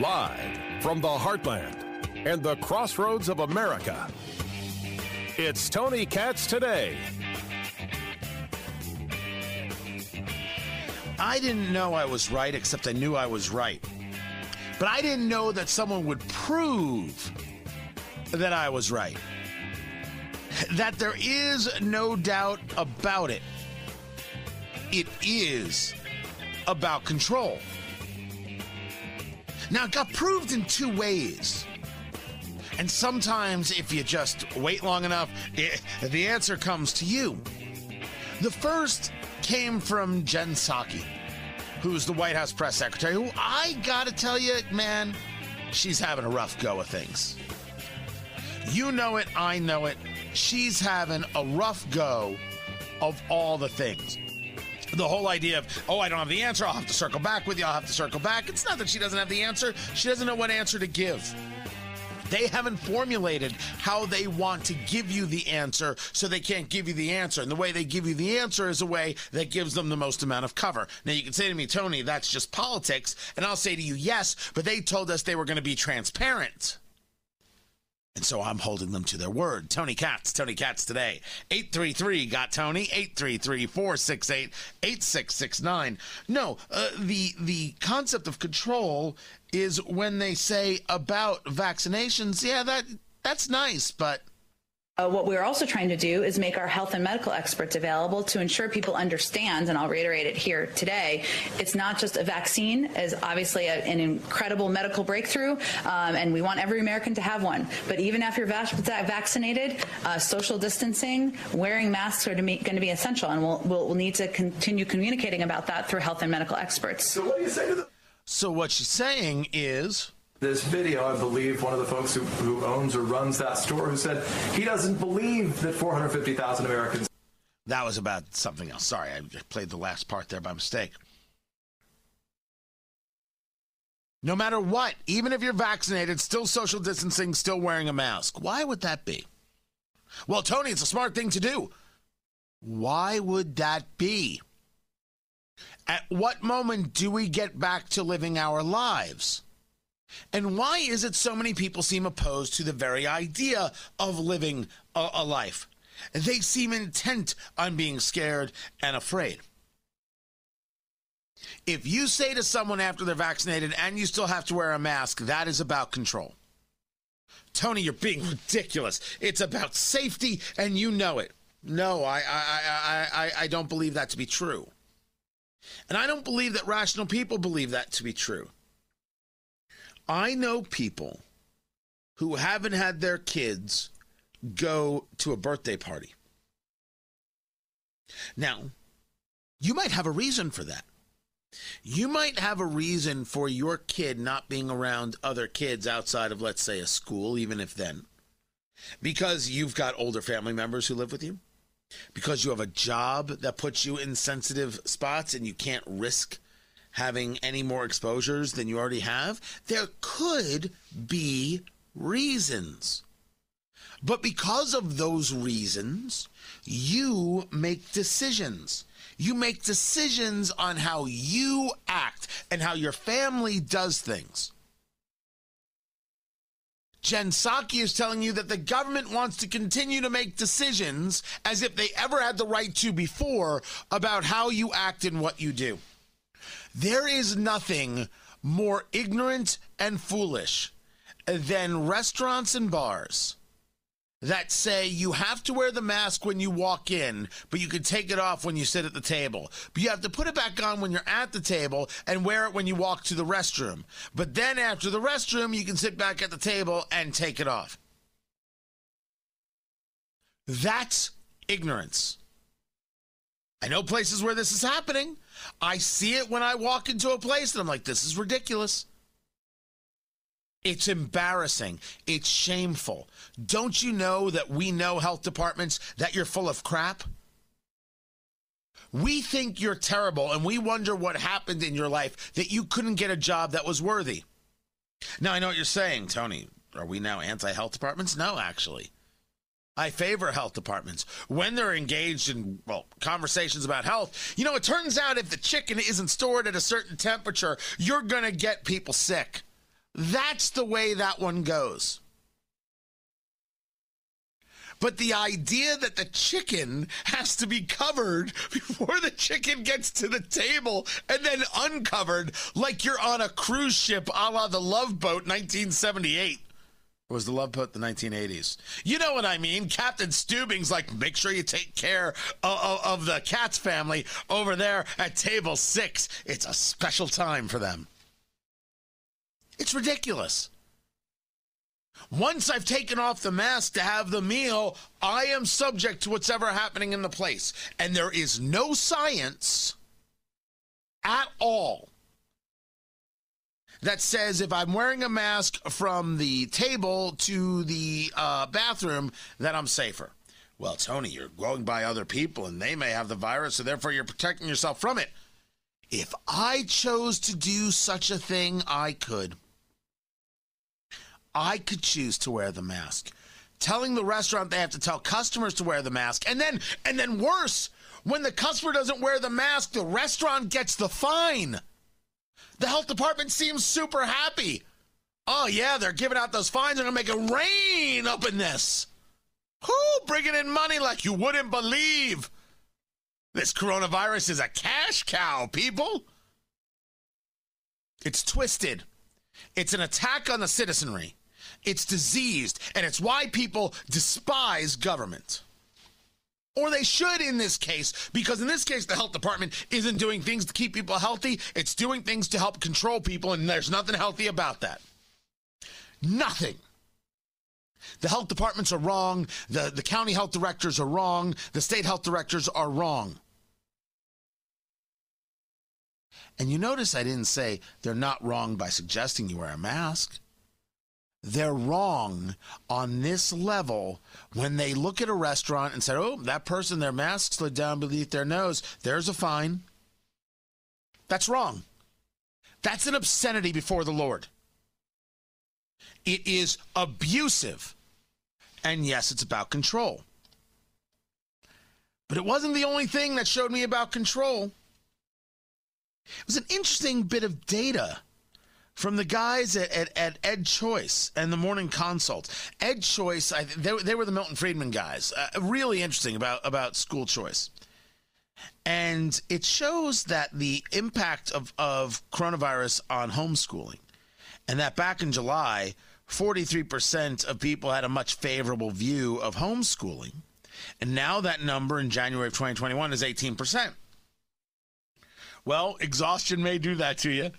Live from the heartland and the crossroads of America, it's Tony Katz today. I didn't know I was right, except I knew I was right. But I didn't know that someone would prove that I was right. That there is no doubt about it. It is about control. Now, it got proved in two ways. And sometimes, if you just wait long enough, it, the answer comes to you. The first came from Jen Psaki, who's the White House press secretary, who I gotta tell you, man, she's having a rough go of things. You know it, I know it. She's having a rough go of all the things the whole idea of, oh, I don't have the answer. I'll have to circle back with you. I'll have to circle back. It's not that she doesn't have the answer, she doesn't know what answer to give. They haven't formulated how they want to give you the answer, so they can't give you the answer. And the way they give you the answer is a way that gives them the most amount of cover. Now, you can say to me, Tony, that's just politics. And I'll say to you, yes, but they told us they were going to be transparent. And so I'm holding them to their word. Tony Katz, Tony Katz today. 833 got Tony, 833 468 8669. No, uh, the, the concept of control is when they say about vaccinations, yeah, that that's nice, but uh, what we're also trying to do is make our health and medical experts available to ensure people understand, and I'll reiterate it here today, it's not just a vaccine, is obviously a, an incredible medical breakthrough, um, and we want every American to have one. But even after you're vac- vaccinated, uh, social distancing, wearing masks are going to be essential, and we'll, we'll, we'll need to continue communicating about that through health and medical experts. So what do you say to the... So what she's saying is this video, I believe one of the folks who, who owns or runs that store who said he doesn't believe that 450,000 Americans. That was about something else. Sorry, I played the last part there by mistake. No matter what, even if you're vaccinated, still social distancing, still wearing a mask. Why would that be? Well, Tony, it's a smart thing to do. Why would that be? At what moment do we get back to living our lives? And why is it so many people seem opposed to the very idea of living a, a life? They seem intent on being scared and afraid. If you say to someone after they're vaccinated and you still have to wear a mask, that is about control. Tony, you're being ridiculous. It's about safety, and you know it. No, I, I, I, I, I don't believe that to be true. And I don't believe that rational people believe that to be true. I know people who haven't had their kids go to a birthday party. Now, you might have a reason for that. You might have a reason for your kid not being around other kids outside of, let's say, a school, even if then, because you've got older family members who live with you, because you have a job that puts you in sensitive spots and you can't risk having any more exposures than you already have, there could be reasons. But because of those reasons, you make decisions. You make decisions on how you act and how your family does things. Jen Psaki is telling you that the government wants to continue to make decisions as if they ever had the right to before about how you act and what you do. There is nothing more ignorant and foolish than restaurants and bars that say you have to wear the mask when you walk in, but you can take it off when you sit at the table. But you have to put it back on when you're at the table and wear it when you walk to the restroom. But then after the restroom, you can sit back at the table and take it off. That's ignorance. I know places where this is happening. I see it when I walk into a place and I'm like, this is ridiculous. It's embarrassing. It's shameful. Don't you know that we know health departments that you're full of crap? We think you're terrible and we wonder what happened in your life that you couldn't get a job that was worthy. Now, I know what you're saying, Tony. Are we now anti health departments? No, actually. I favor health departments when they're engaged in well conversations about health. You know, it turns out if the chicken isn't stored at a certain temperature, you're going to get people sick. That's the way that one goes. But the idea that the chicken has to be covered before the chicken gets to the table and then uncovered like you're on a cruise ship a la the Love Boat 1978. Was the Love Boat the 1980s? You know what I mean. Captain Stubing's like, make sure you take care of, of, of the Katz family over there at table six. It's a special time for them. It's ridiculous. Once I've taken off the mask to have the meal, I am subject to what's ever happening in the place. And there is no science at all that says if I'm wearing a mask from the table to the uh, bathroom, that I'm safer. Well, Tony, you're going by other people and they may have the virus, so therefore you're protecting yourself from it. If I chose to do such a thing, I could. I could choose to wear the mask. Telling the restaurant they have to tell customers to wear the mask. And then and then worse, when the customer doesn't wear the mask, the restaurant gets the fine. The health department seems super happy. Oh yeah, they're giving out those fines. They're gonna make it rain up in this. Who bringing in money like you wouldn't believe? This coronavirus is a cash cow, people. It's twisted. It's an attack on the citizenry. It's diseased, and it's why people despise government. Or they should in this case, because in this case, the health department isn't doing things to keep people healthy, it's doing things to help control people, and there's nothing healthy about that. Nothing. The health departments are wrong, the, the county health directors are wrong, the state health directors are wrong. And you notice I didn't say they're not wrong by suggesting you wear a mask they're wrong on this level when they look at a restaurant and say, oh, that person, their mask slid down beneath their nose. There's a fine. That's wrong. That's an obscenity before the Lord. It is abusive. And yes, it's about control. But it wasn't the only thing that showed me about control. It was an interesting bit of data from the guys at, at, at, Ed Choice and the Morning Consult. Ed Choice, I, they, they were the Milton Friedman guys. Uh, really interesting about, about school choice. And it shows that the impact of, of coronavirus on homeschooling, and that back in July, 43% of people had a much favorable view of homeschooling. And now that number in January of 2021 is 18%. Well, exhaustion may do that to you.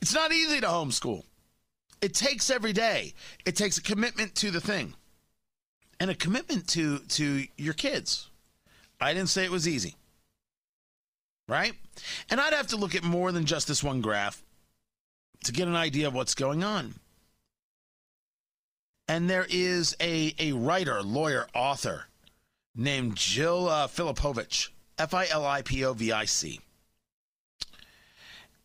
It's not easy to homeschool. It takes every day. It takes a commitment to the thing and a commitment to to your kids. I didn't say it was easy. Right? And I'd have to look at more than just this one graph to get an idea of what's going on. And there is a, a writer, lawyer, author named Jill uh, Filipovic, F I L I P O V I C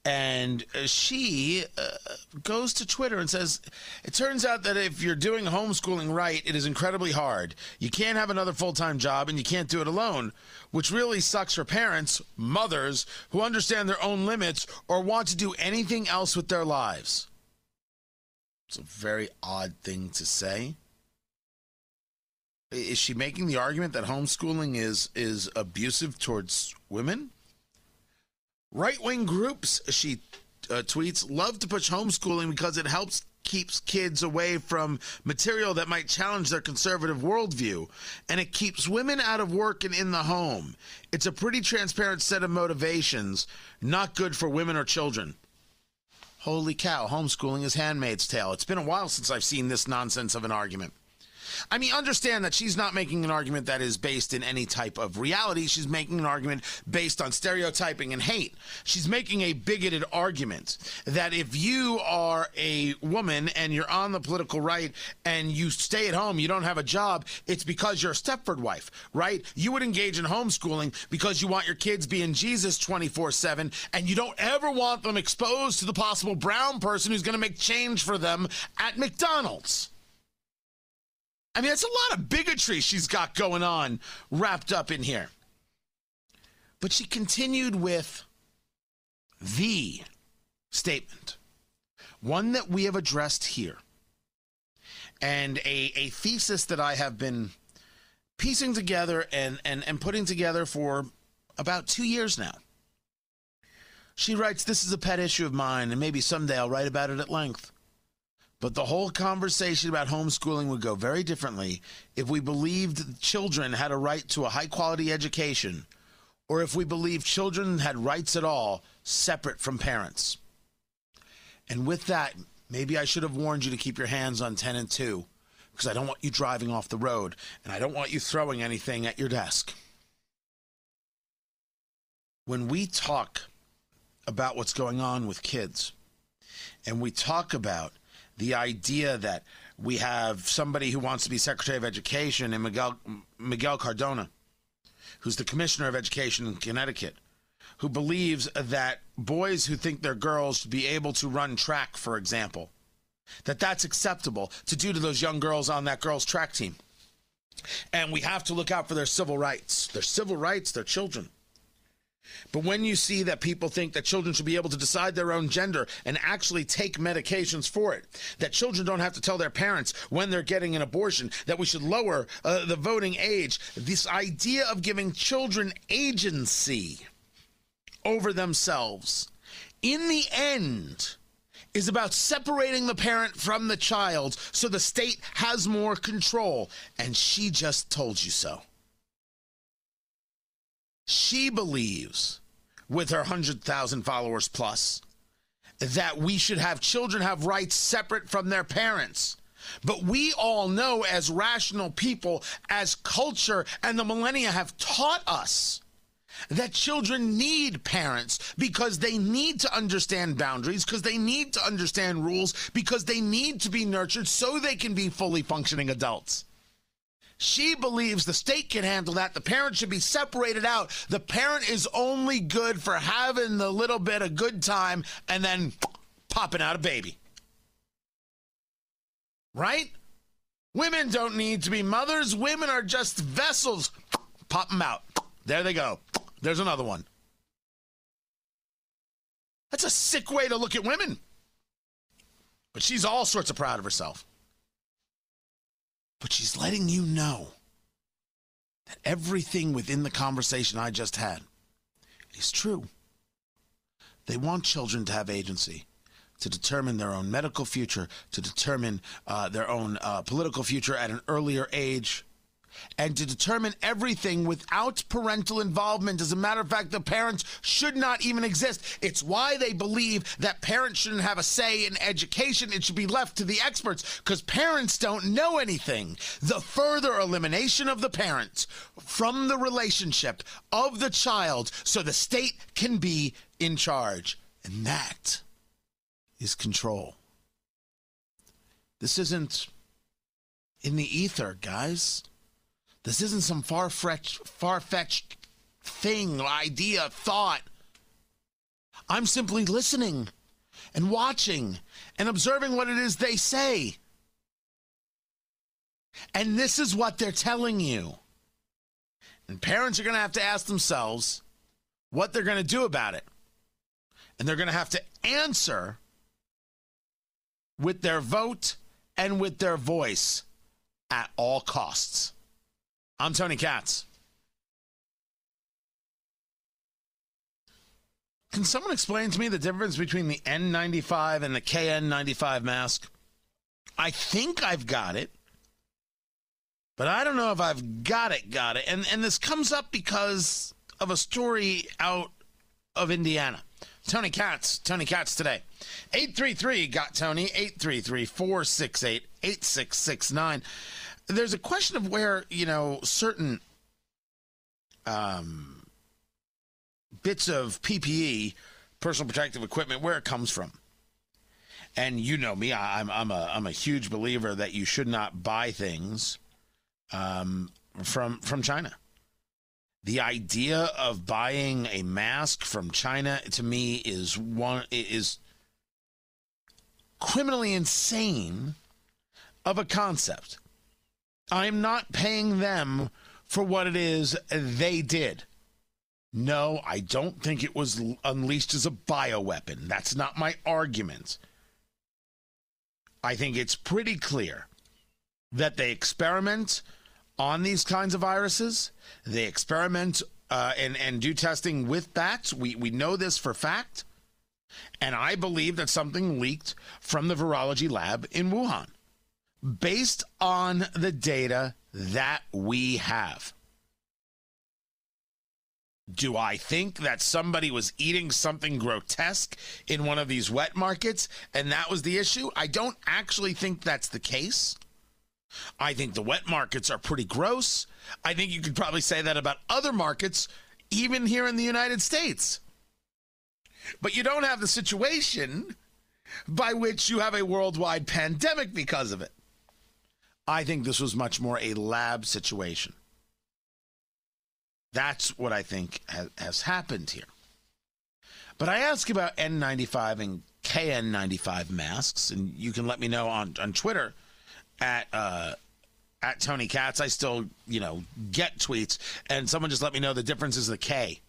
and she uh, goes to Twitter and says, It turns out that if you're doing homeschooling right, it is incredibly hard. You can't have another full time job and you can't do it alone, which really sucks for parents, mothers who understand their own limits or want to do anything else with their lives. It's a very odd thing to say. Is she making the argument that homeschooling is is abusive towards women? Right wing groups, she uh, tweets, love to push homeschooling because it helps keeps kids away from material that might challenge their conservative worldview, and it keeps women out of work and in the home. It's a pretty transparent set of motivations, not good for women or children. Holy cow, homeschooling is handmaid's tale. It's been a while since I've seen this nonsense of an argument. I mean, understand that she's not making an argument that is based in any type of reality. She's making an argument based on stereotyping and hate. She's making a bigoted argument that if you are a woman and you're on the political right and you stay at home, you don't have a job, it's because you're a Stepford wife, right? You would engage in homeschooling because you want your kids being Jesus 24 7 and you don't ever want them exposed to the possible brown person who's going to make change for them at McDonald's. I mean, that's a lot of bigotry she's got going on wrapped up in here. But she continued with the statement, one that we have addressed here, and a, a thesis that I have been piecing together and, and, and putting together for about two years now. She writes, This is a pet issue of mine, and maybe someday I'll write about it at length. But the whole conversation about homeschooling would go very differently if we believed children had a right to a high quality education, or if we believed children had rights at all separate from parents. And with that, maybe I should have warned you to keep your hands on 10 and 2 because I don't want you driving off the road and I don't want you throwing anything at your desk. When we talk about what's going on with kids and we talk about the idea that we have somebody who wants to be Secretary of Education and Miguel Miguel Cardona, who's the Commissioner of Education in Connecticut, who believes that boys who think they're girls should be able to run track, for example, that that's acceptable to do to those young girls on that girls' track team. And we have to look out for their civil rights. Their civil rights, their children. But when you see that people think that children should be able to decide their own gender and actually take medications for it, that children don't have to tell their parents when they're getting an abortion, that we should lower uh, the voting age, this idea of giving children agency over themselves, in the end, is about separating the parent from the child so the state has more control. And she just told you so. She believes, with her 100,000 followers plus, that we should have children have rights separate from their parents. But we all know, as rational people, as culture and the millennia have taught us, that children need parents because they need to understand boundaries, because they need to understand rules, because they need to be nurtured so they can be fully functioning adults. She believes the state can handle that. The parent should be separated out. The parent is only good for having the little bit of good time and then popping out a baby. Right? Women don't need to be mothers. Women are just vessels. Pop them out. There they go. There's another one. That's a sick way to look at women. But she's all sorts of proud of herself. But she's letting you know that everything within the conversation I just had is true. They want children to have agency, to determine their own medical future, to determine uh, their own uh, political future at an earlier age and to determine everything without parental involvement. As a matter of fact, the parents should not even exist. It's why they believe that parents shouldn't have a say in education. It should be left to the experts because parents don't know anything. The further elimination of the parents from the relationship of the child so the state can be in charge. And that is control. This isn't in the ether, guys. This isn't some far fetched, far fetched thing, idea, thought. I'm simply listening and watching and observing what it is they say. And this is what they're telling you. And parents are going to have to ask themselves what they're going to do about it. And they're going to have to answer with their vote and with their voice at all costs. I'm Tony Katz. Can someone explain to me the difference between the N95 and the KN95 mask? I think I've got it, but I don't know if I've got it, got it. And, and this comes up because of a story out of Indiana. Tony Katz, Tony Katz today. 833 got Tony, 833 468 8669 there's a question of where you know certain um, bits of PPE, personal protective equipment, where it comes from. And you know me, I, am I'm a I'm a huge believer that you should not buy things um, from from China. The idea of buying a mask from China to me is one is criminally insane of a concept. I'm not paying them for what it is they did. No, I don't think it was unleashed as a bioweapon. That's not my argument. I think it's pretty clear that they experiment on these kinds of viruses. They experiment uh, and and do testing with bats. We we know this for fact, and I believe that something leaked from the virology lab in Wuhan, based on the data that we have. Do I think that somebody was eating something grotesque in one of these wet markets and that was the issue? I don't actually think that's the case. I think the wet markets are pretty gross. I think you could probably say that about other markets, even here in the United States. But you don't have the situation by which you have a worldwide pandemic because of it. I think this was much more a lab situation. That's what I think has, has happened here. But I ask about N95 and KN95 masks, and you can let me know on, on Twitter at uh, at Tony Katz. I still, you know, get tweets, and someone just let me know the difference is the K.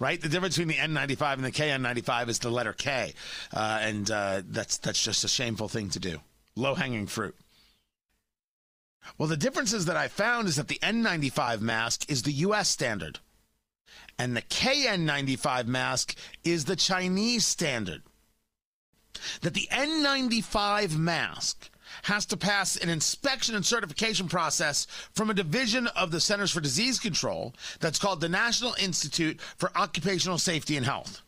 Right, the difference between the N95 and the KN95 is the letter K, uh, and uh, that's that's just a shameful thing to do. Low hanging fruit. Well, the differences that I found is that the N95 mask is the U.S. standard, and the KN95 mask is the Chinese standard. That the N95 mask has to pass an inspection and certification process from a division of the Centers for Disease Control that's called the National Institute for Occupational Safety and Health.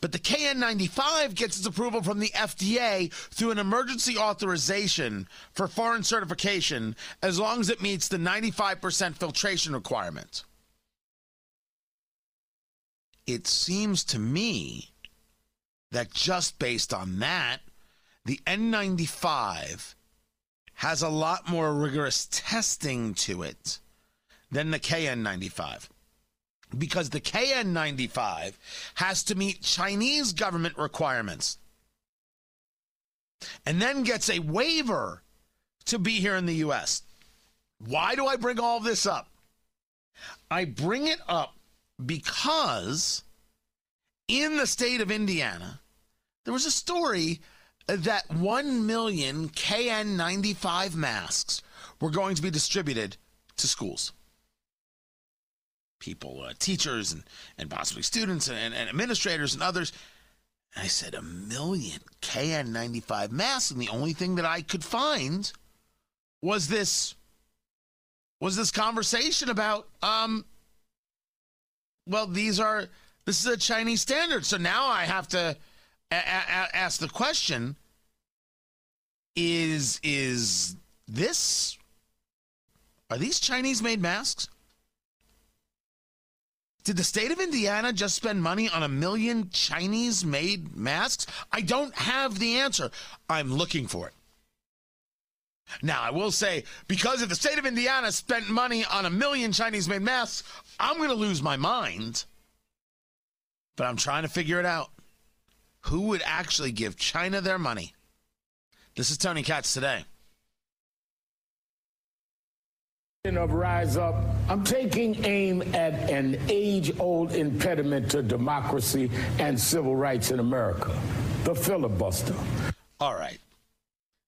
But the KN95 gets its approval from the FDA through an emergency authorization for foreign certification as long as it meets the 95% filtration requirement. It seems to me that just based on that, the N95 has a lot more rigorous testing to it than the KN95 because the KN95 has to meet Chinese government requirements and then gets a waiver to be here in the US. Why do I bring all this up? I bring it up because in the state of Indiana, there was a story that 1 million KN95 masks were going to be distributed to schools. People, uh, teachers, and, and possibly students and, and administrators and others. And I said, a million KN95 masks. And the only thing that I could find was this was this conversation about um well these are this is a chinese standard so now i have to a- a- ask the question is is this are these Chinese made masks? Did the state of Indiana just spend money on a million Chinese made masks? I don't have the answer. I'm looking for it. Now, I will say, because if the state of Indiana spent money on a million Chinese made masks, I'm going to lose my mind. But I'm trying to figure it out. Who would actually give China their money? This is Tony Katz today. Of Rise Up, I'm taking aim at an age old impediment to democracy and civil rights in America the filibuster. All right.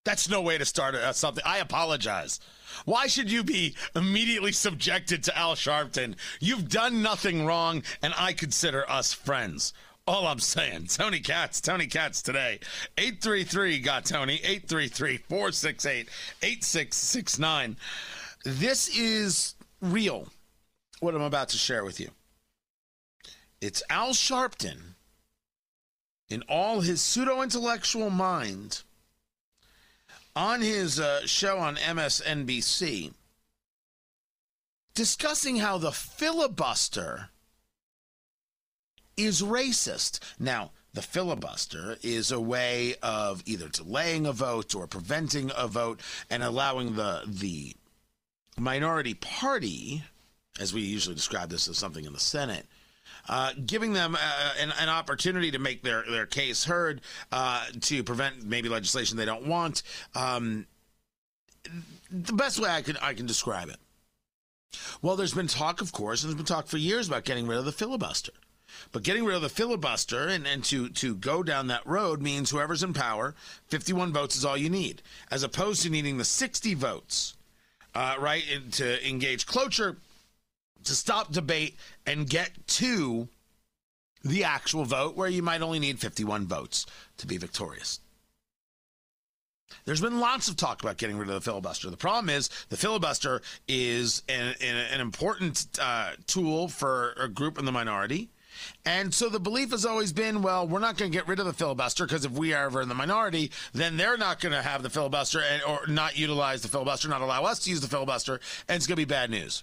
That's no way to start uh, something. I apologize. Why should you be immediately subjected to Al Sharpton? You've done nothing wrong, and I consider us friends. All I'm saying, Tony Katz, Tony Katz today. 833 got Tony, 833 468 8669. This is real, what I'm about to share with you. It's Al Sharpton in all his pseudo intellectual mind on his uh, show on MSNBC discussing how the filibuster is racist. Now, the filibuster is a way of either delaying a vote or preventing a vote and allowing the the minority party, as we usually describe this as something in the Senate, uh, giving them uh, an, an, opportunity to make their, their case heard uh, to prevent maybe legislation they don't want. Um, the best way I can I can describe it. Well, there's been talk, of course, and there's been talk for years about getting rid of the filibuster. But getting rid of the filibuster and, and to, to go down that road means whoever's in power, 51 votes is all you need, as opposed to needing the 60 votes, uh, right, to engage cloture, to stop debate and get to the actual vote where you might only need 51 votes to be victorious. There's been lots of talk about getting rid of the filibuster. The problem is the filibuster is an, an important uh, tool for a group in the minority. And so the belief has always been, well, we're not going to get rid of the filibuster because if we are ever in the minority, then they're not going to have the filibuster and, or not utilize the filibuster, not allow us to use the filibuster, and it's going to be bad news.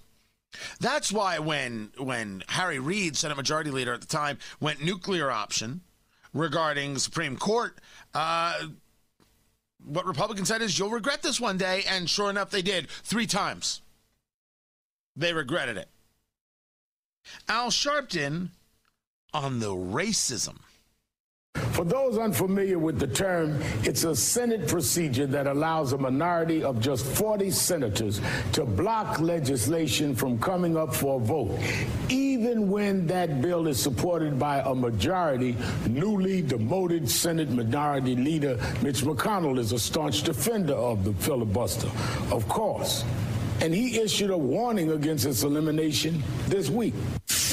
That's why when when Harry Reid, Senate Majority Leader at the time, went nuclear option regarding Supreme Court, uh, what Republicans said is, you'll regret this one day. And sure enough, they did three times. They regretted it. Al Sharpton on the racism. For those unfamiliar with the term, it's a Senate procedure that allows a minority of just 40 senators to block legislation from coming up for a vote, even when that bill is supported by a majority. Newly demoted Senate Minority Leader Mitch McConnell is a staunch defender of the filibuster, of course. And he issued a warning against its elimination this week.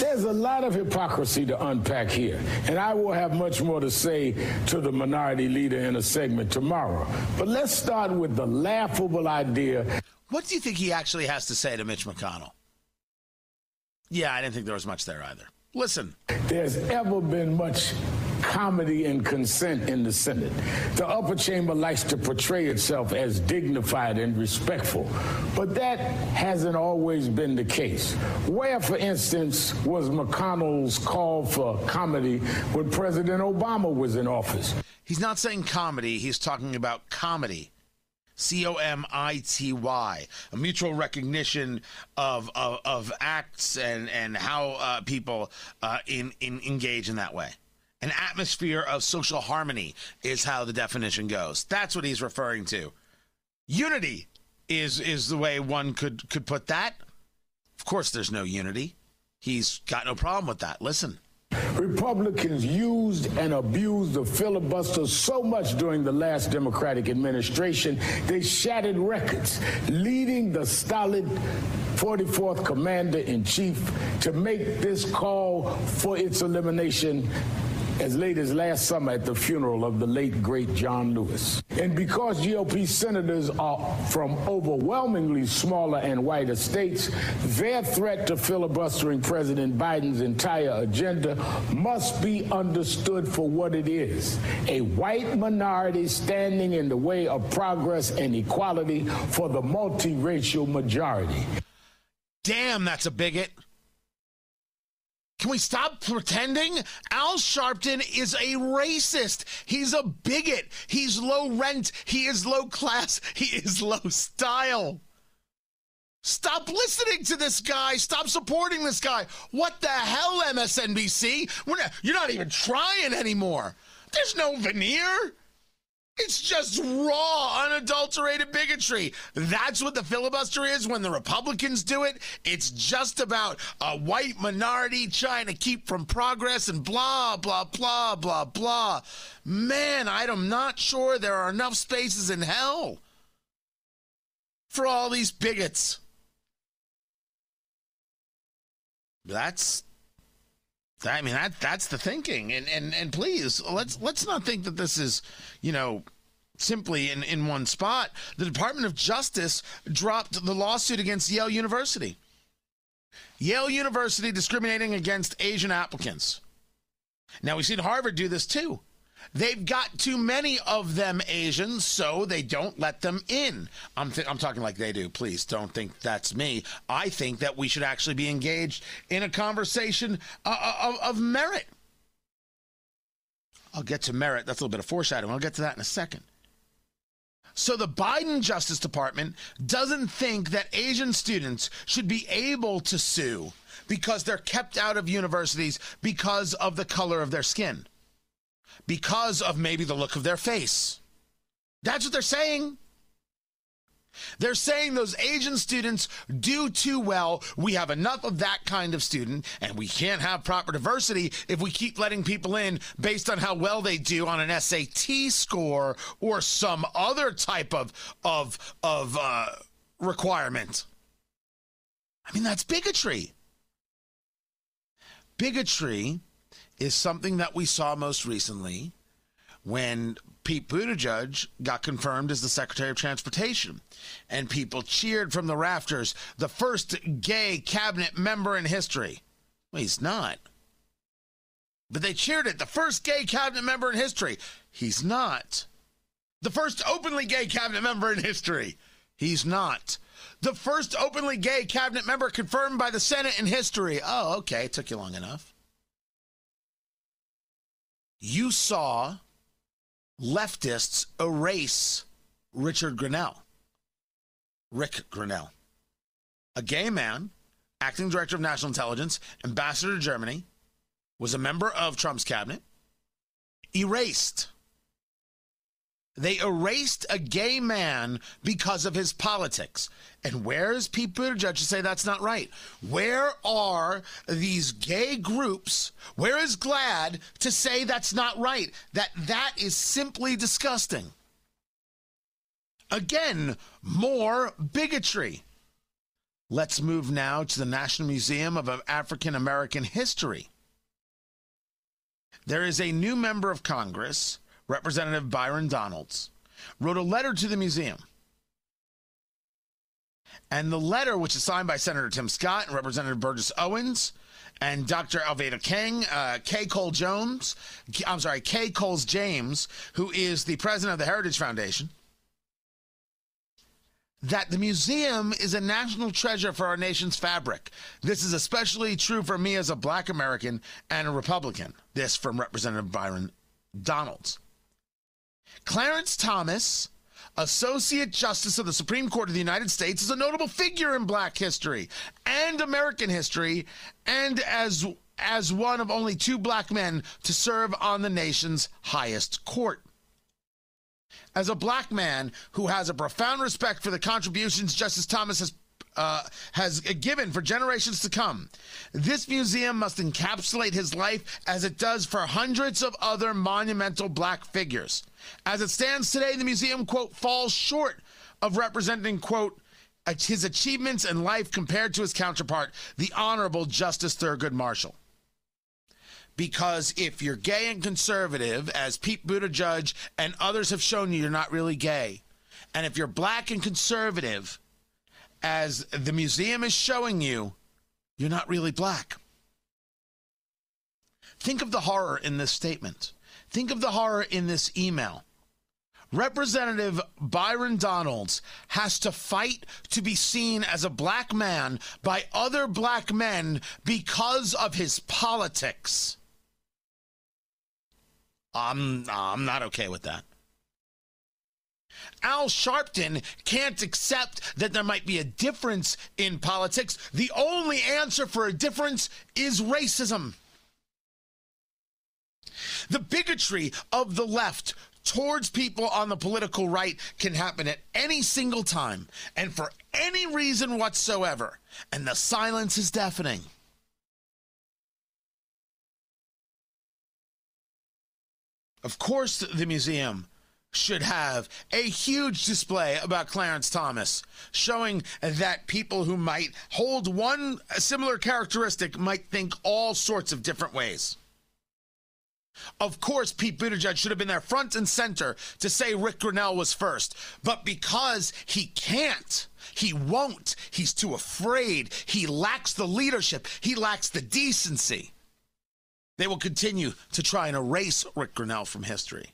There's a lot of hypocrisy to unpack here, and I will have much more to say to the minority leader in a segment tomorrow. But let's start with the laughable idea. What do you think he actually has to say to Mitch McConnell? Yeah, I didn't think there was much there either. Listen. There's ever been much comity and consent in the Senate. The upper chamber likes to portray itself as dignified and respectful, but that hasn't always been the case. Where, for instance, was McConnell's call for comity when President Obama was in office? He's not saying comedy, he's talking about comity. C O M I T Y, a mutual recognition of, of, of acts and, and how uh, people uh, in, in engage in that way. An atmosphere of social harmony is how the definition goes. That's what he's referring to. Unity is is the way one could could put that. Of course there's no unity. He's got no problem with that. Listen. Republicans used and abused the filibuster so much during the last Democratic administration, they shattered records, leading the stolid 44th Commander in Chief to make this call for its elimination as late as last summer at the funeral of the late, great John Lewis. And because GOP senators are from overwhelmingly smaller and whiter states, their threat to filibustering President Biden's entire agenda must be understood for what it is a white minority standing in the way of progress and equality for the multiracial majority. Damn, that's a bigot. Can we stop pretending? Al Sharpton is a racist. He's a bigot. He's low rent. He is low class. He is low style. Stop listening to this guy. Stop supporting this guy. What the hell, MSNBC? Not, you're not even trying anymore. There's no veneer. It's just raw, unadulterated bigotry. That's what the filibuster is when the Republicans do it. It's just about a white minority trying to keep from progress and blah, blah, blah, blah, blah. Man, I'm not sure there are enough spaces in hell for all these bigots. That's I mean that that's the thinking, and and and please let's let's not think that this is, you know, simply in in one spot. The Department of Justice dropped the lawsuit against Yale University. Yale University discriminating against Asian applicants. Now we've seen Harvard do this too. They've got too many of them Asians, so they don't let them in. I'm, th- I'm talking like they do. Please don't think that's me. I think that we should actually be engaged in a conversation uh, uh, of, of merit. I'll get to merit. That's a little bit of foreshadowing. I'll get to that in a second. So the Biden Justice Department doesn't think that Asian students should be able to sue because they're kept out of universities because of the color of their skin because of maybe the look of their face. That's what they're saying. They're saying those Asian students do too well. We have enough of that kind of student, and we can't have proper diversity if we keep letting people in based on how well they do on an SAT score or some other type of of of uh, requirement. I mean, that's bigotry. Bigotry is something that we saw most recently when Pete Buttigieg got confirmed as the Secretary of Transportation. And people cheered from the rafters, the first gay cabinet member in history. Well, he's not. But they cheered it, the first gay cabinet member in history. He's not. The first openly gay cabinet member in history. He's not. The first openly gay cabinet member confirmed by the Senate in history. Oh, okay, it took you long enough. You saw leftists erase Richard Grenell, Rick Grenell, a gay man, acting director of national intelligence, ambassador to Germany, was a member of Trump's cabinet, erased. They erased a gay man because of his politics. And where is Pete Buttigieg to say that's not right? Where are these gay groups? Where is GLAAD to say that's not right? That that is simply disgusting. Again, more bigotry. Let's move now to the National Museum of African American History. There is a new member of Congress Representative Byron Donalds, wrote a letter to the museum. And the letter, which is signed by Senator Tim Scott and Representative Burgess Owens and Dr. Alveda King, uh, Kay Cole Jones, I'm sorry, Kay Coles James, who is the president of the Heritage Foundation, that the museum is a national treasure for our nation's fabric. This is especially true for me as a black American and a Republican. This from Representative Byron Donalds. Clarence Thomas, Associate Justice of the Supreme Court of the United States, is a notable figure in black history and American history, and as as one of only two black men to serve on the nation's highest court. As a black man who has a profound respect for the contributions Justice Thomas has uh, has given for generations to come. This museum must encapsulate his life as it does for hundreds of other monumental black figures. As it stands today, the museum, quote, falls short of representing, quote, his achievements and life compared to his counterpart, the Honorable Justice Thurgood Marshall. Because if you're gay and conservative, as Pete Buttigieg and others have shown you, you're not really gay. And if you're black and conservative, as the museum is showing you, you're not really black. Think of the horror in this statement. Think of the horror in this email. Representative Byron Donalds has to fight to be seen as a black man by other black men because of his politics. I'm I'm not okay with that. Al Sharpton can't accept that there might be a difference in politics. The only answer for a difference is racism. The bigotry of the left towards people on the political right can happen at any single time and for any reason whatsoever. And the silence is deafening. Of course, the museum should have a huge display about Clarence Thomas, showing that people who might hold one similar characteristic might think all sorts of different ways. Of course, Pete Buttigieg should have been there front and center to say Rick Grenell was first. But because he can't, he won't, he's too afraid, he lacks the leadership, he lacks the decency, they will continue to try and erase Rick Grenell from history.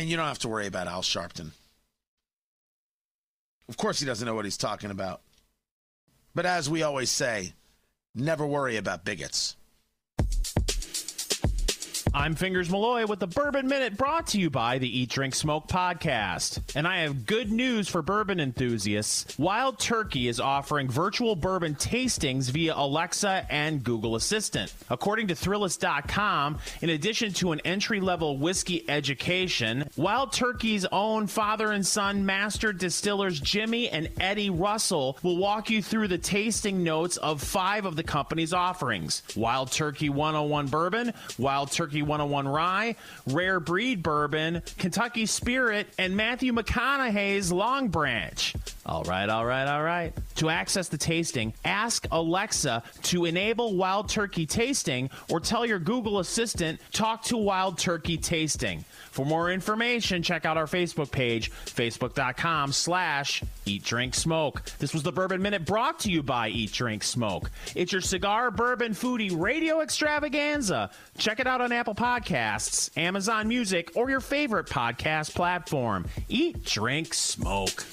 And you don't have to worry about Al Sharpton. Of course, he doesn't know what he's talking about. But as we always say, never worry about bigots. I'm Fingers Malloy with the Bourbon Minute brought to you by the Eat Drink Smoke podcast. And I have good news for bourbon enthusiasts. Wild Turkey is offering virtual bourbon tastings via Alexa and Google Assistant. According to Thrillist.com, in addition to an entry level whiskey education, Wild Turkey's own father and son master distillers Jimmy and Eddie Russell will walk you through the tasting notes of five of the company's offerings Wild Turkey 101 Bourbon, Wild Turkey 101 Rye, Rare Breed Bourbon, Kentucky Spirit, and Matthew McConaughey's Long Branch. All right, all right, all right. To access the tasting, ask Alexa to enable Wild Turkey Tasting or tell your Google Assistant, talk to Wild Turkey Tasting. For more information, check out our Facebook page, facebook.com slash eat drink smoke. This was the Bourbon Minute brought to you by Eat Drink Smoke. It's your cigar bourbon foodie radio extravaganza. Check it out on Apple Podcasts, Amazon Music, or your favorite podcast platform. Eat, drink, smoke.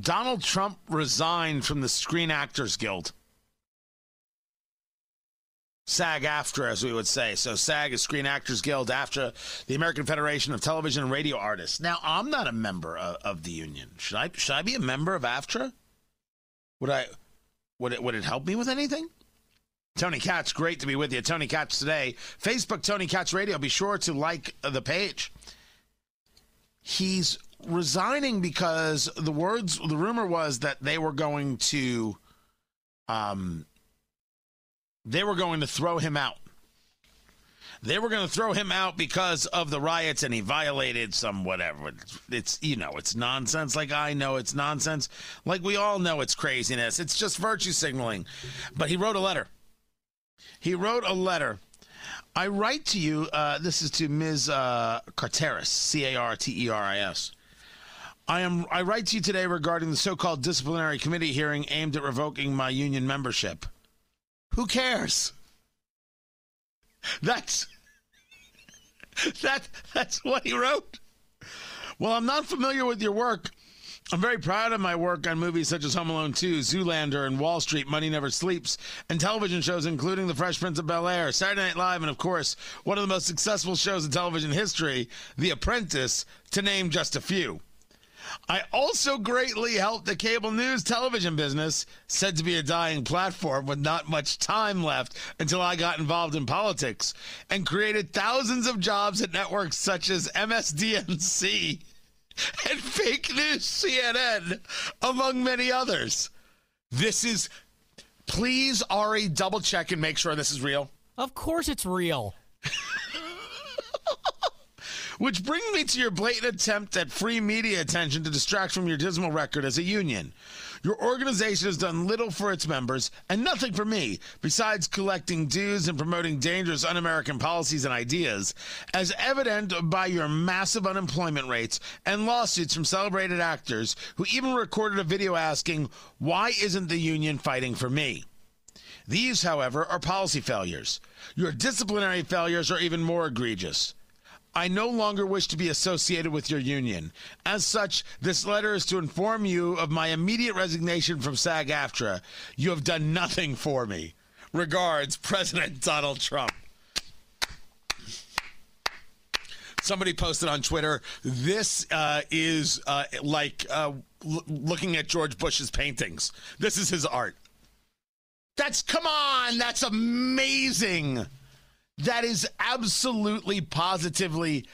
Donald Trump resigned from the Screen Actors Guild. SAG AFTRA, as we would say. So SAG is Screen Actors Guild, after the American Federation of Television and Radio Artists. Now, I'm not a member of, of the union. Should I? Should I be a member of AFTRA? Would I? Would it? Would it help me with anything? Tony Katz, great to be with you. Tony Katz today, Facebook Tony Katz Radio. Be sure to like the page. He's resigning because the words, the rumor was that they were going to, um, they were going to throw him out. They were going to throw him out because of the riots and he violated some whatever. It's, you know, it's nonsense. Like I know it's nonsense. Like we all know it's craziness. It's just virtue signaling. But he wrote a letter. He wrote a letter. I write to you, uh, this is to Ms. Uh, Carteris, C A R T E R I S. I am. I write to you today regarding the so-called disciplinary committee hearing aimed at revoking my union membership. Who cares? That's that. That's what he wrote. Well, I'm not familiar with your work. I'm very proud of my work on movies such as Home Alone 2, Zoolander, and Wall Street, Money Never Sleeps, and television shows including The Fresh Prince of Bel Air, Saturday Night Live, and of course, one of the most successful shows in television history, The Apprentice, to name just a few. I also greatly helped the cable news television business, said to be a dying platform with not much time left until I got involved in politics, and created thousands of jobs at networks such as MSDNC and fake news CNN, among many others. This is, please, Ari, double check and make sure this is real. Of course it's real. Which brings me to your blatant attempt at free media attention to distract from your dismal record as a union. Your organization has done little for its members and nothing for me, besides collecting dues and promoting dangerous un American policies and ideas, as evident by your massive unemployment rates and lawsuits from celebrated actors who even recorded a video asking, Why isn't the union fighting for me? These, however, are policy failures. Your disciplinary failures are even more egregious. I no longer wish to be associated with your union. As such, this letter is to inform you of my immediate resignation from SAG AFTRA. You have done nothing for me. Regards, President Donald Trump. Somebody posted on Twitter, this uh, is uh, like uh, l- looking at George Bush's paintings. This is his art. That's, come on, that's amazing. That is absolutely, positively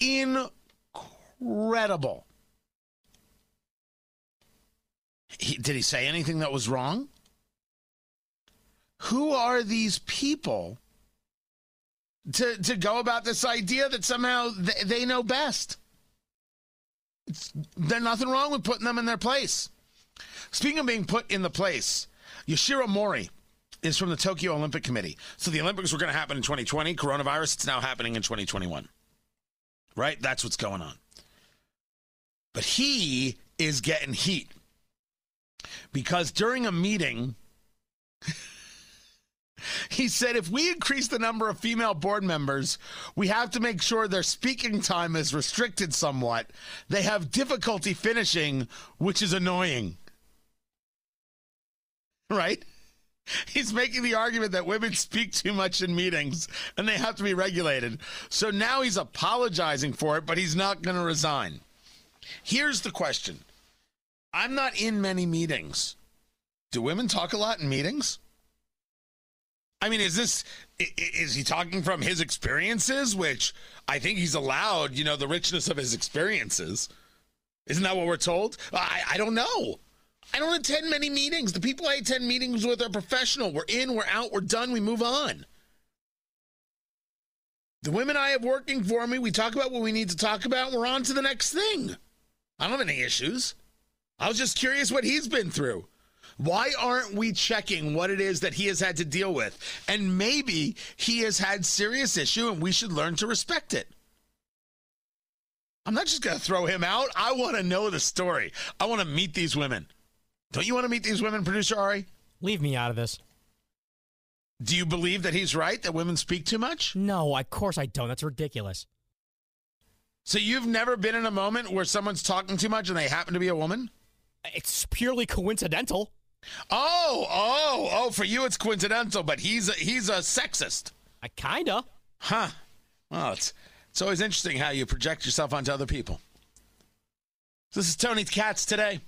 incredible. He, did he say anything that was wrong? Who are these people to, to go about this idea that somehow they, they know best? It's, there's nothing wrong with putting them in their place. Speaking of being put in the place, Yoshiro Mori is from the Tokyo Olympic Committee. So the Olympics were going to happen in 2020. Coronavirus, it's now happening in 2021. Right? That's what's going on. But he is getting heat because during a meeting, He said if we increase the number of female board members, we have to make sure their speaking time is restricted somewhat. They have difficulty finishing, which is annoying. Right? He's making the argument that women speak too much in meetings and they have to be regulated. So now he's apologizing for it, but he's not going to resign. Here's the question I'm not in many meetings. Do women talk a lot in meetings? I mean, is this is he talking from his experiences, which I think he's allowed, you know, the richness of his experiences? Isn't that what we're told? I, I don't know. I don't attend many meetings. The people I attend meetings with are professional. We're in, we're out, we're done, we move on. The women I have working for me, we talk about what we need to talk about, we're on to the next thing. I don't have any issues. I was just curious what he's been through. Why aren't we checking what it is that he has had to deal with? And maybe he has had serious issue and we should learn to respect it. I'm not just going to throw him out. I want to know the story. I want to meet these women. Don't you want to meet these women, producer Ari? Leave me out of this. Do you believe that he's right that women speak too much? No, of course I don't. That's ridiculous. So you've never been in a moment where someone's talking too much and they happen to be a woman? It's purely coincidental. Oh, oh, oh! For you, it's coincidental, but he's a, he's a sexist. I kinda. Huh. Well, it's it's always interesting how you project yourself onto other people. This is Tony Katz today.